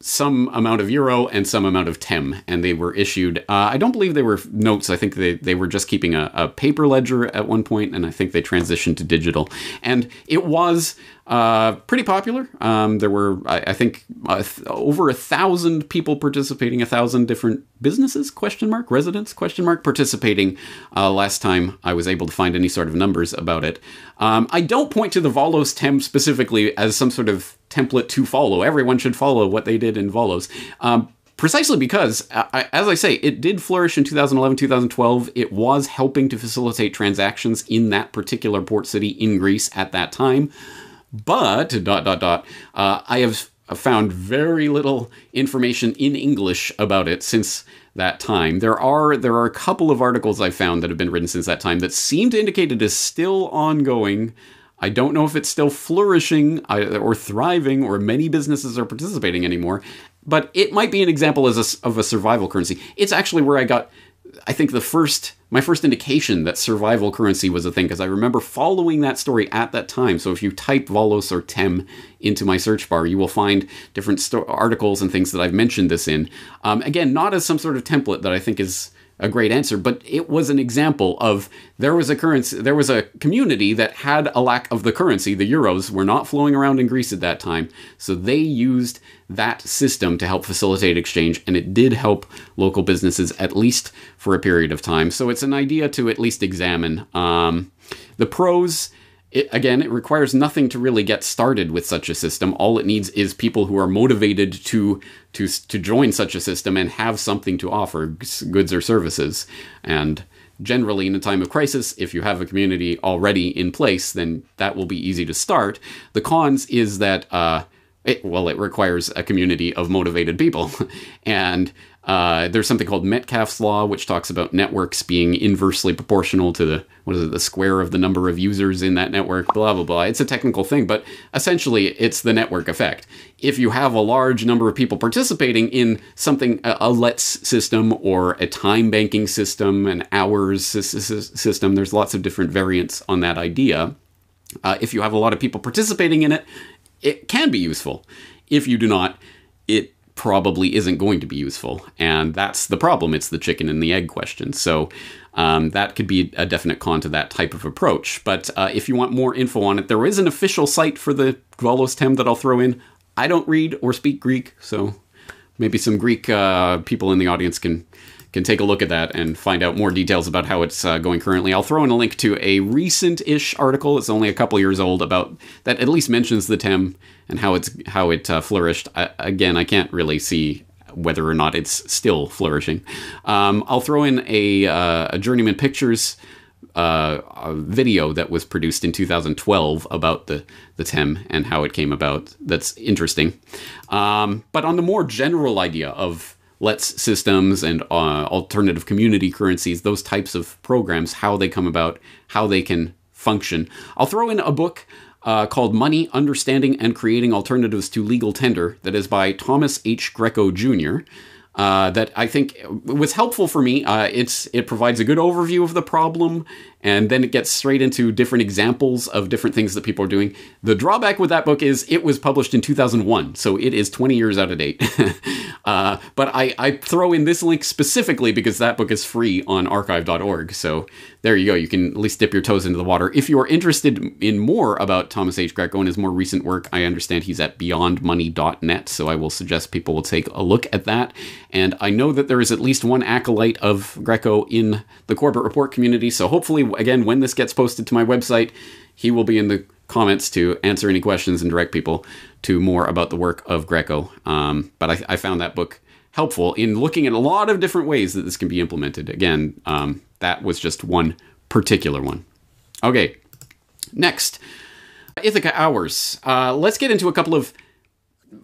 some amount of euro and some amount of tem, and they were issued. Uh, I don't believe they were notes. I think they, they were just keeping a, a, paper ledger at one point, and I think they transitioned to digital. And it was uh, pretty popular. Um, there were, I, I think, uh, th- over a thousand people participating, a thousand different businesses question mark residents question mark participating. Uh, last time I was able to find any sort of numbers about it. Um, I don't point to the Volos Tem specifically as some sort of template to follow. Everyone should follow what they did in Volos. Um, precisely because, as I say, it did flourish in 2011, 2012. It was helping to facilitate transactions in that particular port city in Greece at that time. But dot dot dot, uh, I have found very little information in English about it since that time. There are there are a couple of articles I found that have been written since that time that seem to indicate it is still ongoing. I don't know if it's still flourishing or thriving or many businesses are participating anymore, but it might be an example as a, of a survival currency. It's actually where I got I think the first my first indication that survival currency was a thing because I remember following that story at that time. So if you type Volos or Tem into my search bar, you will find different sto- articles and things that I've mentioned this in. Um, again, not as some sort of template that I think is a great answer, but it was an example of there was a currency, there was a community that had a lack of the currency. The euros were not flowing around in Greece at that time, so they used that system to help facilitate exchange, and it did help local businesses at least for a period of time. So it's an idea to at least examine. Um, the pros it, again, it requires nothing to really get started with such a system. All it needs is people who are motivated to to to join such a system and have something to offer, goods or services. And generally, in a time of crisis, if you have a community already in place, then that will be easy to start. The cons is that. Uh, it, well, it requires a community of motivated people, and uh, there's something called Metcalfe's law, which talks about networks being inversely proportional to the what is it, the square of the number of users in that network. Blah blah blah. It's a technical thing, but essentially, it's the network effect. If you have a large number of people participating in something, a, a LETS system or a time banking system, an hours system, there's lots of different variants on that idea. Uh, if you have a lot of people participating in it, it can be useful. If you do not, it probably isn't going to be useful. And that's the problem. It's the chicken and the egg question. So um, that could be a definite con to that type of approach. But uh, if you want more info on it, there is an official site for the Volos Tem that I'll throw in. I don't read or speak Greek, so maybe some Greek uh, people in the audience can can take a look at that and find out more details about how it's uh, going currently. I'll throw in a link to a recent-ish article. It's only a couple years old about that at least mentions the Tem and how it's how it uh, flourished. I, again, I can't really see whether or not it's still flourishing. Um, I'll throw in a, uh, a Journeyman Pictures uh, video that was produced in 2012 about the the Tem and how it came about. That's interesting. Um, but on the more general idea of LETS systems and uh, alternative community currencies, those types of programs, how they come about, how they can function. I'll throw in a book uh, called Money, Understanding and Creating Alternatives to Legal Tender that is by Thomas H. Greco Jr. Uh, that I think was helpful for me. Uh, it's it provides a good overview of the problem, and then it gets straight into different examples of different things that people are doing. The drawback with that book is it was published in 2001, so it is 20 years out of date. uh, but I, I throw in this link specifically because that book is free on archive.org. So there you go. You can at least dip your toes into the water. If you're interested in more about Thomas H. Greco and his more recent work, I understand he's at beyondmoney.net, so I will suggest people will take a look at that. And I know that there is at least one acolyte of Greco in the Corbett Report community, so hopefully, again, when this gets posted to my website, he will be in the comments to answer any questions and direct people to more about the work of Greco. Um, but I, I, found that book helpful in looking at a lot of different ways that this can be implemented. Again, um, that was just one particular one. Okay, next, Ithaca Hours. Uh, let's get into a couple of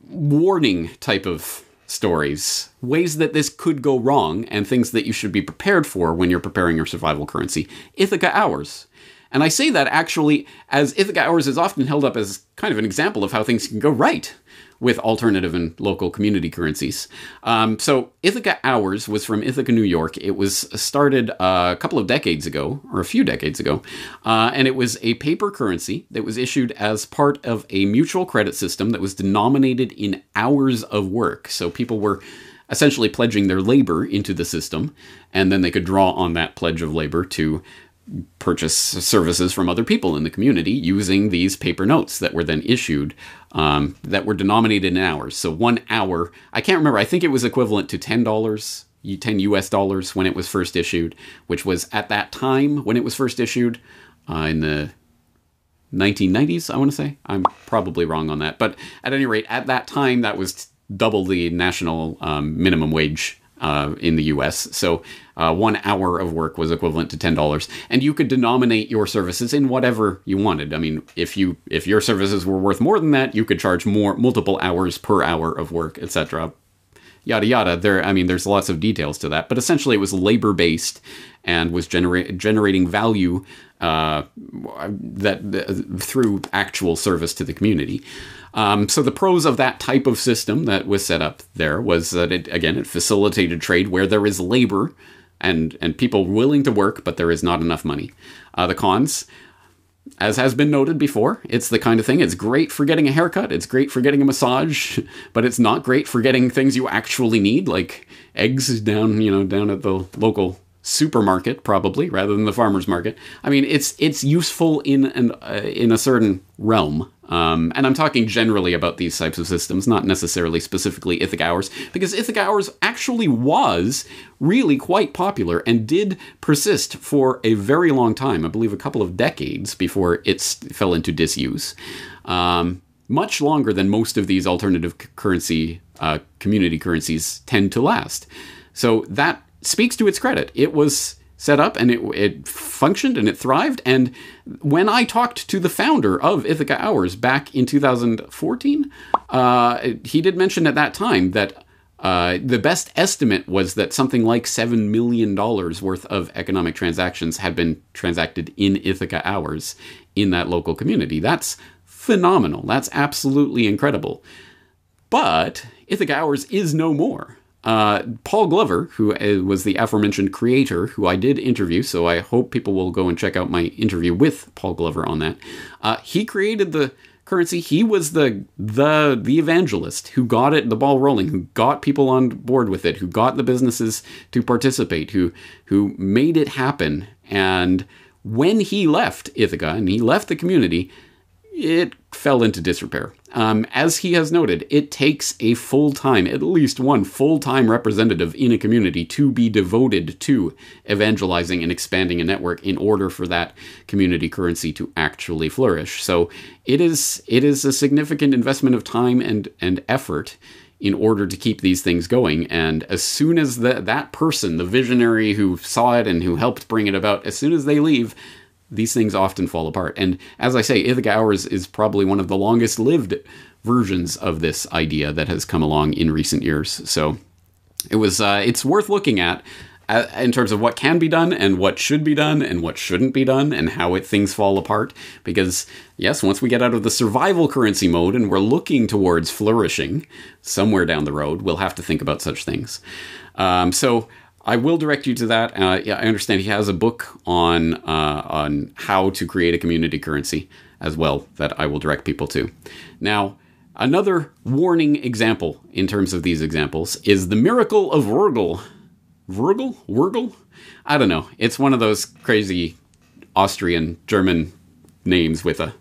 warning type of stories, ways that this could go wrong, and things that you should be prepared for when you're preparing your survival currency. Ithaca Hours. And I say that actually as Ithaca Hours is often held up as kind of an example of how things can go right with alternative and local community currencies. Um, so Ithaca Hours was from Ithaca, New York. It was started uh, a couple of decades ago, or a few decades ago, uh, and it was a paper currency that was issued as part of a mutual credit system that was denominated in hours of work. So people were essentially pledging their labor into the system, and then they could draw on that pledge of labor to purchase services from other people in the community using these paper notes that were then issued um, that were denominated in hours. So one hour, I can't remember, I think it was equivalent to $10, 10 US dollars when it was first issued, which was at that time when it was first issued uh, in the 1990s, I want to say. I'm probably wrong on that. But at any rate, at that time, that was double the national um, minimum wage uh, in the US. So uh, one hour of work was equivalent to ten dollars, and you could denominate your services in whatever you wanted. I mean, if you if your services were worth more than that, you could charge more multiple hours per hour of work, etc. Yada yada. There, I mean, there's lots of details to that, but essentially, it was labor based and was genera- generating value uh, that uh, through actual service to the community. Um, so the pros of that type of system that was set up there was that it again it facilitated trade where there is labor and and people willing to work, but there is not enough money. Uh, the cons. As has been noted before, it's the kind of thing. It's great for getting a haircut. It's great for getting a massage, but it's not great for getting things you actually need, like eggs down, you know, down at the local supermarket probably rather than the farmers market. I mean, it's it's useful in an uh, in a certain realm, Um, and I'm talking generally about these types of systems, not necessarily specifically Ithaca Hours, because Ithaca Hours actually was really quite popular and did persist for a very long time. I believe a couple of decades before it fell into disuse. Um, much longer than most of these alternative currency uh, community currencies tend to last. So that speaks to its credit. It was set up and it, it functioned and it thrived. And when I talked to the founder of Ithaca Hours back in 2014, uh, he did mention at that time that uh, the best estimate was that something like $7 million worth of economic transactions had been transacted in Ithaca Hours in that local community. That's phenomenal. That's absolutely incredible. But Ithaca Hours is no more. Uh, Paul Glover, who uh, was the aforementioned creator, who I did interview, so I hope people will go and check out my interview with Paul Glover on that. Uh, he created the currency. He was the the the evangelist who got it the ball rolling, who got people on board with it, who got the businesses to participate, who who made it happen. And when he left Ithaca and he left the community, it fell into disrepair. Um, as he has noted, it takes a full time, at least one full time representative in a community to be devoted to evangelizing and expanding a network in order for that community currency to actually flourish. So it is it is a significant investment of time and and effort in order to keep these things going. And as soon as the, that person, the visionary who saw it and who helped bring it about, as soon as they leave, these things often fall apart. And as I say, Ithaca Hours is probably one of the longest lived versions of this idea that has come along in recent years. So it was uh, it's worth looking at uh, in terms of what can be done and what should be done and what shouldn't be done and how it, things fall apart. Because yes, once we get out of the survival currency mode and we're looking towards flourishing somewhere down the road, we'll have to think about such things. Um, so I will direct you to that. Uh, yeah, I understand he has a book on uh, on how to create a community currency as well that I will direct people to. Now, another warning example in terms of these examples is the miracle of Wurgel. Wurgel? Wurgel? I don't know. It's one of those crazy Austrian German names with a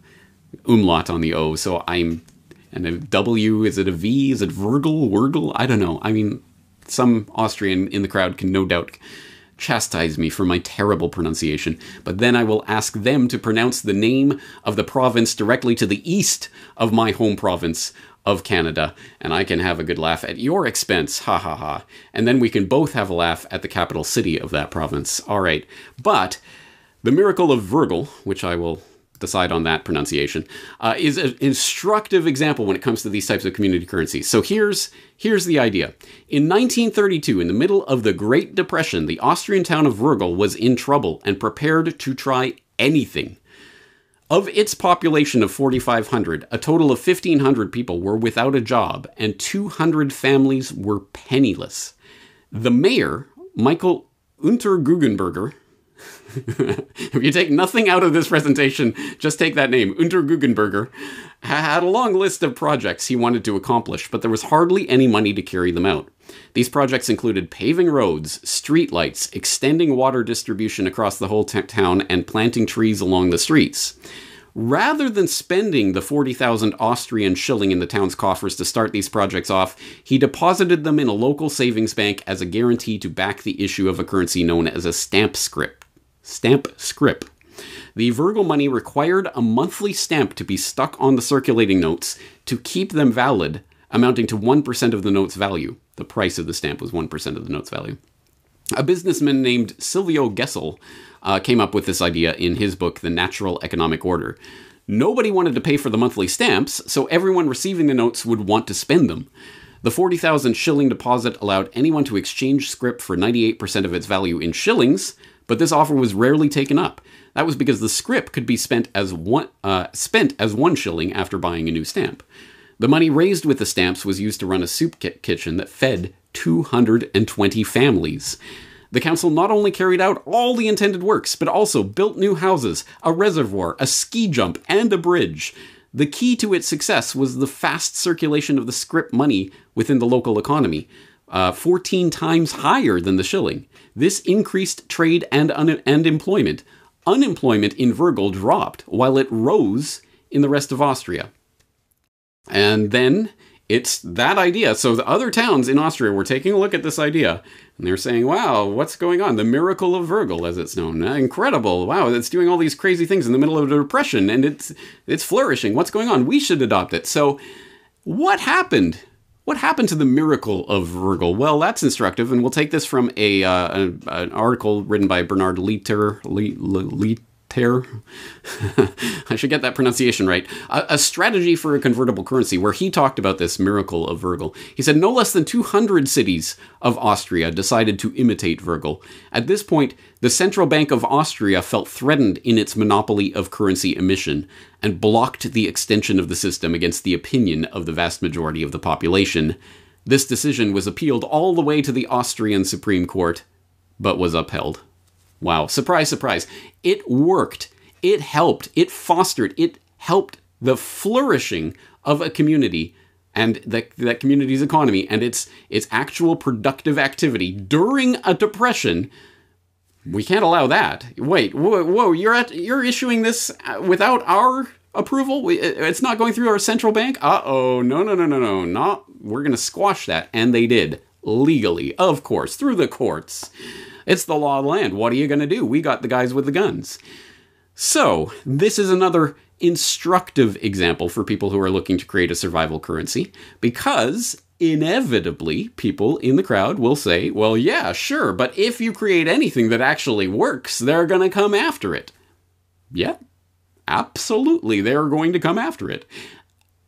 umlaut on the O. So I'm and a W. Is it a V? Is it Wurgel? Wurgel? I don't know. I mean, some Austrian in the crowd can no doubt chastise me for my terrible pronunciation, but then I will ask them to pronounce the name of the province directly to the east of my home province of Canada, and I can have a good laugh at your expense, ha ha ha. And then we can both have a laugh at the capital city of that province. All right. But the miracle of Virgil, which I will decide on that pronunciation, uh, is an instructive example when it comes to these types of community currencies. So here's here's the idea. In 1932, in the middle of the Great Depression, the Austrian town of Wörgl was in trouble and prepared to try anything. Of its population of 4,500, a total of 1,500 people were without a job, and 200 families were penniless. The mayor, Michael Unterguggenberger, if you take nothing out of this presentation, just take that name, Unter Guggenberger, had a long list of projects he wanted to accomplish, but there was hardly any money to carry them out. These projects included paving roads, streetlights, extending water distribution across the whole town, and planting trees along the streets. Rather than spending the 40,000 Austrian shilling in the town's coffers to start these projects off, he deposited them in a local savings bank as a guarantee to back the issue of a currency known as a stamp scrip stamp scrip. The Wörgl money required a monthly stamp to be stuck on the circulating notes to keep them valid, amounting to 1% of the note's value. The price of the stamp was 1% of the note's value. A businessman named Silvio Gesell uh, came up with this idea in his book, The Natural Economic Order. Nobody wanted to pay for the monthly stamps, so everyone receiving the notes would want to spend them. The 40,000 shilling deposit allowed anyone to exchange scrip for 98% of its value in shillings, but this offer was rarely taken up. That was because the scrip could be spent as one uh, spent as one shilling after buying a new stamp. The money raised with the stamps was used to run a soup kitchen that fed 220 families. The council not only carried out all the intended works, but also built new houses, a reservoir, a ski jump, and a bridge. The key to its success was the fast circulation of the scrip money within the local economy, uh, 14 times higher than the shilling. This increased trade and, un- and employment. Unemployment in Wörgl dropped while it rose in the rest of Austria. And then it's that idea. So the other towns in Austria were taking a look at this idea and they're saying, wow, what's going on? The miracle of Virgil, as it's known. Uh, incredible. Wow, it's doing all these crazy things in the middle of a depression and it's, it's flourishing. What's going on? We should adopt it. So what happened? What happened to the miracle of Virgil? Well, that's instructive, and we'll take this from a, uh, an article written by Bernard Lietaer. Le, Tear. I should get that pronunciation right. A, a, strategy for a convertible currency, where he talked about this miracle of Virgil. He said no less than 200 cities of Austria decided to imitate Virgil. At this point, the Central Bank of Austria felt threatened in its monopoly of currency emission and blocked the extension of the system against the opinion of the vast majority of the population. This decision was appealed all the way to the Austrian Supreme Court, but was upheld. Wow. Surprise, surprise. It worked. It helped. It fostered. It helped the flourishing of a community and the, that community's economy and its its actual productive activity during a depression. We can't allow that. Wait, whoa, whoa you're at you're issuing this uh, without our approval? It's not going through our central bank? Uh oh, no, no, no, no, no. Not, we're going to squash that. And they did. Legally, of course, through the courts. It's the law of the land. What are you going to do? We got the guys with the guns. So, this is another instructive example for people who are looking to create a survival currency because inevitably people in the crowd will say, well, yeah, sure, but if you create anything that actually works, they're going to come after it. Yeah, absolutely, they're going to come after it.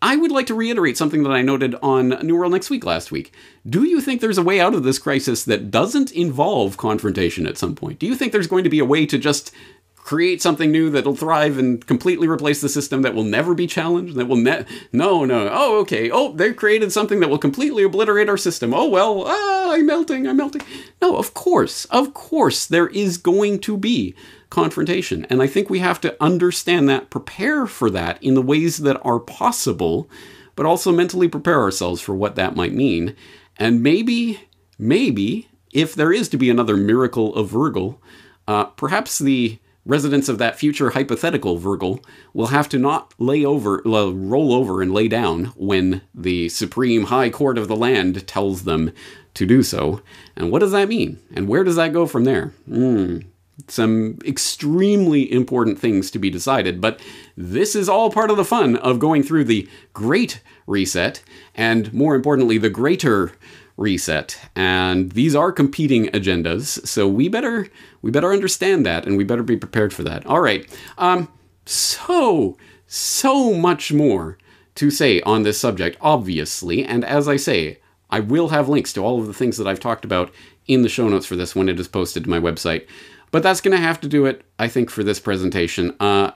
I would like to reiterate something that I noted on New World Next Week last week. Do you think there's a way out of this crisis that doesn't involve confrontation at some point? Do you think there's going to be a way to just create something new that'll thrive and completely replace the system that will never be challenged that will ne- no no oh okay oh they've created something that will completely obliterate our system oh well ah, i'm melting i'm melting no of course of course there is going to be confrontation. And I think we have to understand that, prepare for that in the ways that are possible, but also mentally prepare ourselves for what that might mean. And maybe, maybe, if there is to be another miracle of Virgil, uh, perhaps the residents of that future hypothetical Virgil will have to not lay over, roll over and lay down when the supreme high court of the land tells them to do so. And what does that mean? And where does that go from there? Hmm some extremely important things to be decided, but this is all part of the fun of going through the Great Reset, and more importantly, the Greater Reset. And these are competing agendas, so we better we better understand that, and we better be prepared for that. All right, um, so so much more to say on this subject, obviously, and as I say, I will have links to all of the things that I've talked about in the show notes for this when it is posted to my website. But that's going to have to do it, I think, for this presentation. Uh,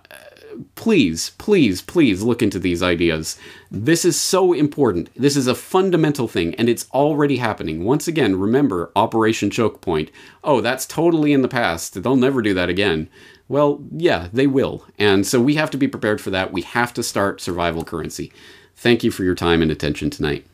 please, please, please look into these ideas. This is so important. This is a fundamental thing, and it's already happening. Once again, remember Operation Choke Point. Oh, that's totally in the past. They'll never do that again. Well, yeah, they will. And so we have to be prepared for that. We have to start survival currency. Thank you for your time and attention tonight.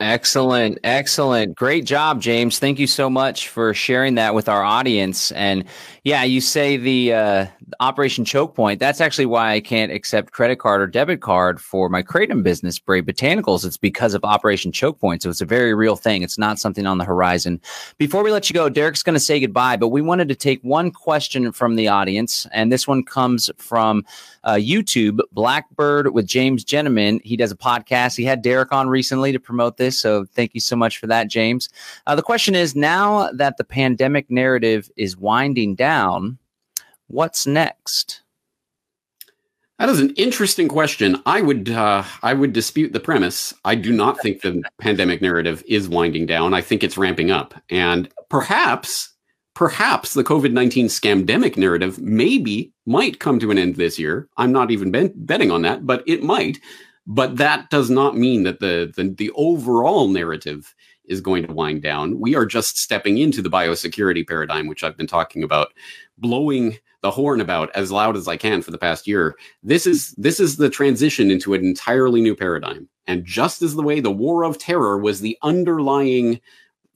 Excellent. Excellent. Great job, James. Thank you so much for sharing that with our audience. And yeah, you say the uh, Operation Choke Point. That's actually why I can't accept credit card or debit card for my kratom business, Brave Botanicals. It's because of Operation Choke Point. So it's a very real thing. It's not something on the horizon. Before we let you go, Derek's going to say goodbye, but we wanted to take one question from the audience. And this one comes from uh, YouTube, Blackbird with James Gentleman. He does a podcast. He had Derek on recently to promote this. So thank you so much for that, James. Uh, the question is now that the pandemic narrative is winding down, what's next? That is an interesting question. I would uh, I would dispute the premise. I do not think the pandemic narrative is winding down. I think it's ramping up, and perhaps perhaps the COVID 19 scamdemic narrative maybe might come to an end this year. I'm not even ben- betting on that, but it might. But that does not mean that the, the, the overall narrative is going to wind down. We are just stepping into the biosecurity paradigm, which I've been talking about, blowing the horn about as loud as I can for the past year. This is this is the transition into an entirely new paradigm. And just as the way the war of terror was the underlying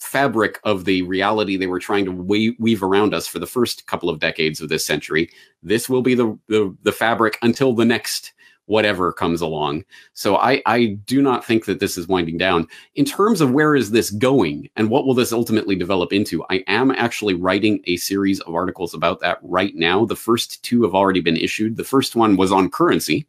fabric of the reality they were trying to weave, around us for the first couple of decades of this century. This will be the, the, the fabric until the next whatever comes along. So I, I do not think that this is winding down. In terms of where is this going and what will this ultimately develop into, I am actually writing a series of articles about that right now. The first two have already been issued. The first one was on currency.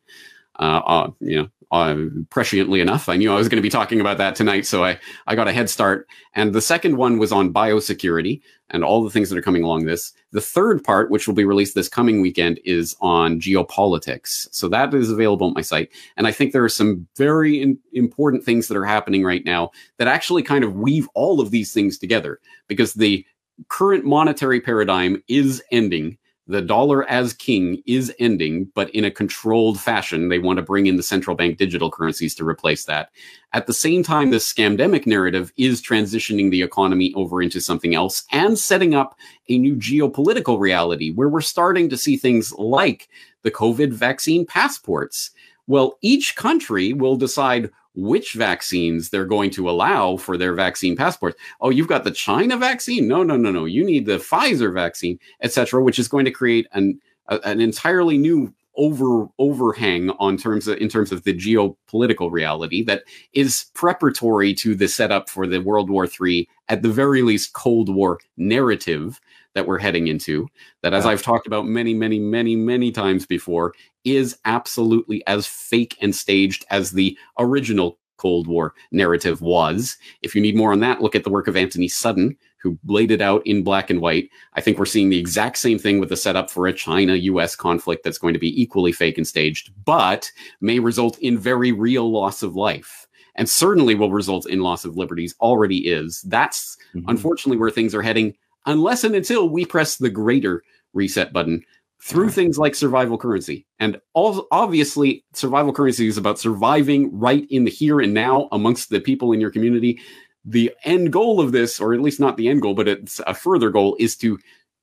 Uh, uh, you know, uh, presciently enough. I knew I was going to be talking about that tonight, so I, I got a head start. And the second one was on biosecurity and all the things that are coming along this. The third part, which will be released this coming weekend, is on geopolitics. So that is available at my site. And I think there are some very in- important things that are happening right now that actually kind of weave all of these things together because the current monetary paradigm is ending the dollar as king is ending, but in a controlled fashion. They want to bring in the central bank digital currencies to replace that. At the same time, this scamdemic narrative is transitioning the economy over into something else and setting up a new geopolitical reality where we're starting to see things like the COVID vaccine passports. Well, each country will decide which vaccines they're going to allow for their vaccine passports. Oh, you've got the China vaccine? No, no, no, no. You need the Pfizer vaccine, etc., which is going to create an a, an entirely new over overhang on terms of in terms of the geopolitical reality that is preparatory to the setup for the World War III, at the very least, Cold War narrative that we're heading into. That, as I've talked about many, many, many, many times before, is absolutely as fake and staged as the original Cold War narrative was. If you need more on that, look at the work of Antony Sutton, who laid it out in black and white. I think we're seeing the exact same thing with the setup for a China US conflict that's going to be equally fake and staged, but may result in very real loss of life. And certainly will result in loss of liberties, already is. That's mm-hmm. unfortunately where things are heading, unless and until we press the greater reset button through things like survival currency. And all, obviously, survival currency is about surviving right in the here and now amongst the people in your community. The end goal of this, or at least not the end goal, but it's a further goal, is to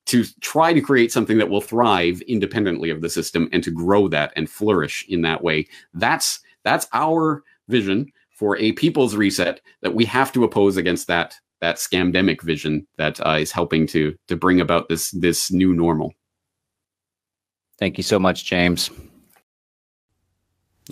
to try to create something that will thrive independently of the system and to grow that and flourish in that way. That's that's our vision for a people's reset that we have to oppose against that that scamdemic vision that uh, is helping to to bring about this this new normal. Thank you so much, James.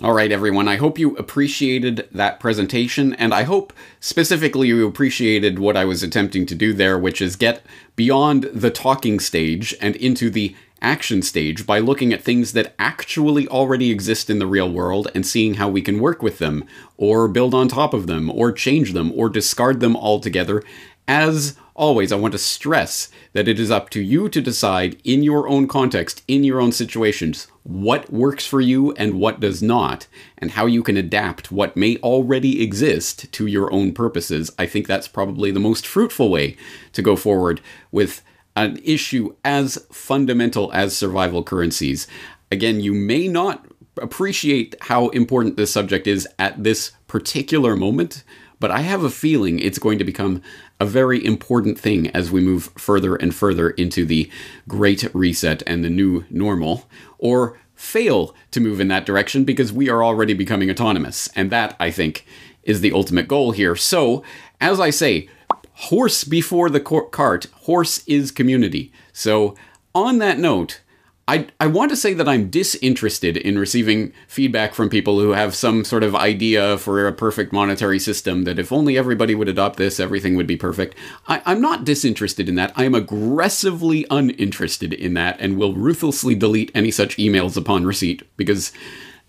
All right, everyone. I hope you appreciated that presentation, and I hope specifically you appreciated what I was attempting to do there, which is get beyond the talking stage and into the action stage by looking at things that actually already exist in the real world and seeing how we can work with them, or build on top of them, or change them, or discard them altogether as always, I want to stress that it is up to you to decide in your own context, in your own situations, what works for you and what does not, and how you can adapt what may already exist to your own purposes. I think that's probably the most fruitful way to go forward with an issue as fundamental as survival currencies. Again, you may not appreciate how important this subject is at this particular moment, but I have a feeling it's going to become a very important thing as we move further and further into the Great Reset and the new normal, or fail to move in that direction because we are already becoming autonomous. And that, I think, is the ultimate goal here. So, as I say, horse before the cart, horse is community. So, on that note, I, I want to say that I'm disinterested in receiving feedback from people who have some sort of idea for a perfect monetary system that if only everybody would adopt this, everything would be perfect. I, I'm not disinterested in that. I am aggressively uninterested in that and will ruthlessly delete any such emails upon receipt because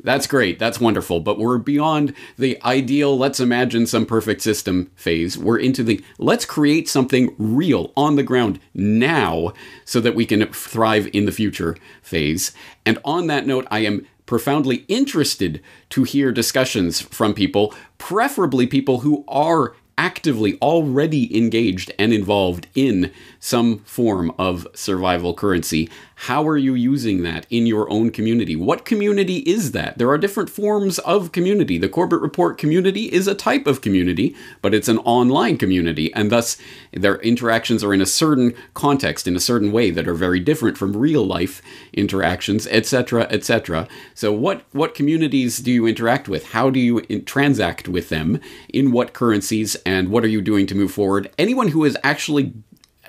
that's great. That's wonderful. But we're beyond the ideal, let's imagine some perfect system phase. We're into the let's create something real on the ground now so that we can thrive in the future phase. And on that note, I am profoundly interested to hear discussions from people, preferably people who are actively already engaged and involved in some form of survival currency. How are you using that in your own community? What community is that? There are different forms of community. The Corbett Report community is a type of community, but it's an online community, and thus their interactions are in a certain context, in a certain way that are very different from real life interactions, etc., etc. So, what what communities do you interact with? How do you in- transact with them? In what currencies? And what are you doing to move forward? Anyone who has actually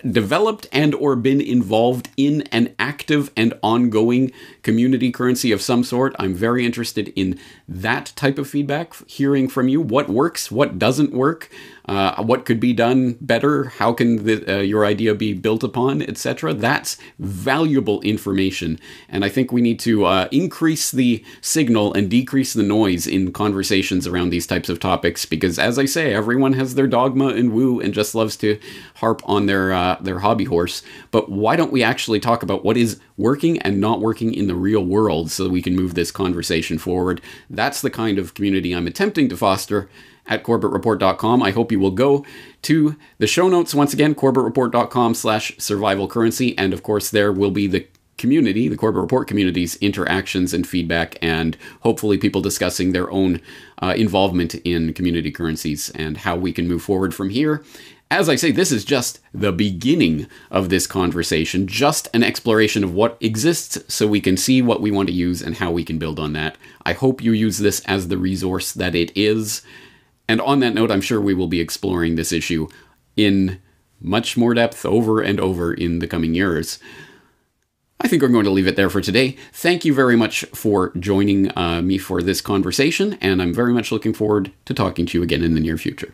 developed and or been involved in an active and ongoing community currency of some sort. I'm very interested in that type of feedback, hearing from you what works, what doesn't work, uh, what could be done better, how can the, uh, your idea be built upon, etc. That's valuable information, and I think we need to uh, increase the signal and decrease the noise in conversations around these types of topics. Because, as I say, everyone has their dogma and woo and just loves to harp on their uh, their hobby horse. But why don't we actually talk about what is working and not working in the real world so that we can move this conversation forward? That's the kind of community I'm attempting to foster at corbettreport.com. I hope you will go to the show notes once again, corbettreport.com slash survival currency. And of course, there will be the community, the Corbett Report community's interactions and feedback, and hopefully people discussing their own uh, involvement in community currencies and how we can move forward from here. As I say, this is just the beginning of this conversation, just an exploration of what exists so we can see what we want to use and how we can build on that. I hope you use this as the resource that it is. And on that note, I'm sure we will be exploring this issue in much more depth over and over in the coming years. I think we're going to leave it there for today. Thank you very much for joining uh, me for this conversation, and I'm very much looking forward to talking to you again in the near future.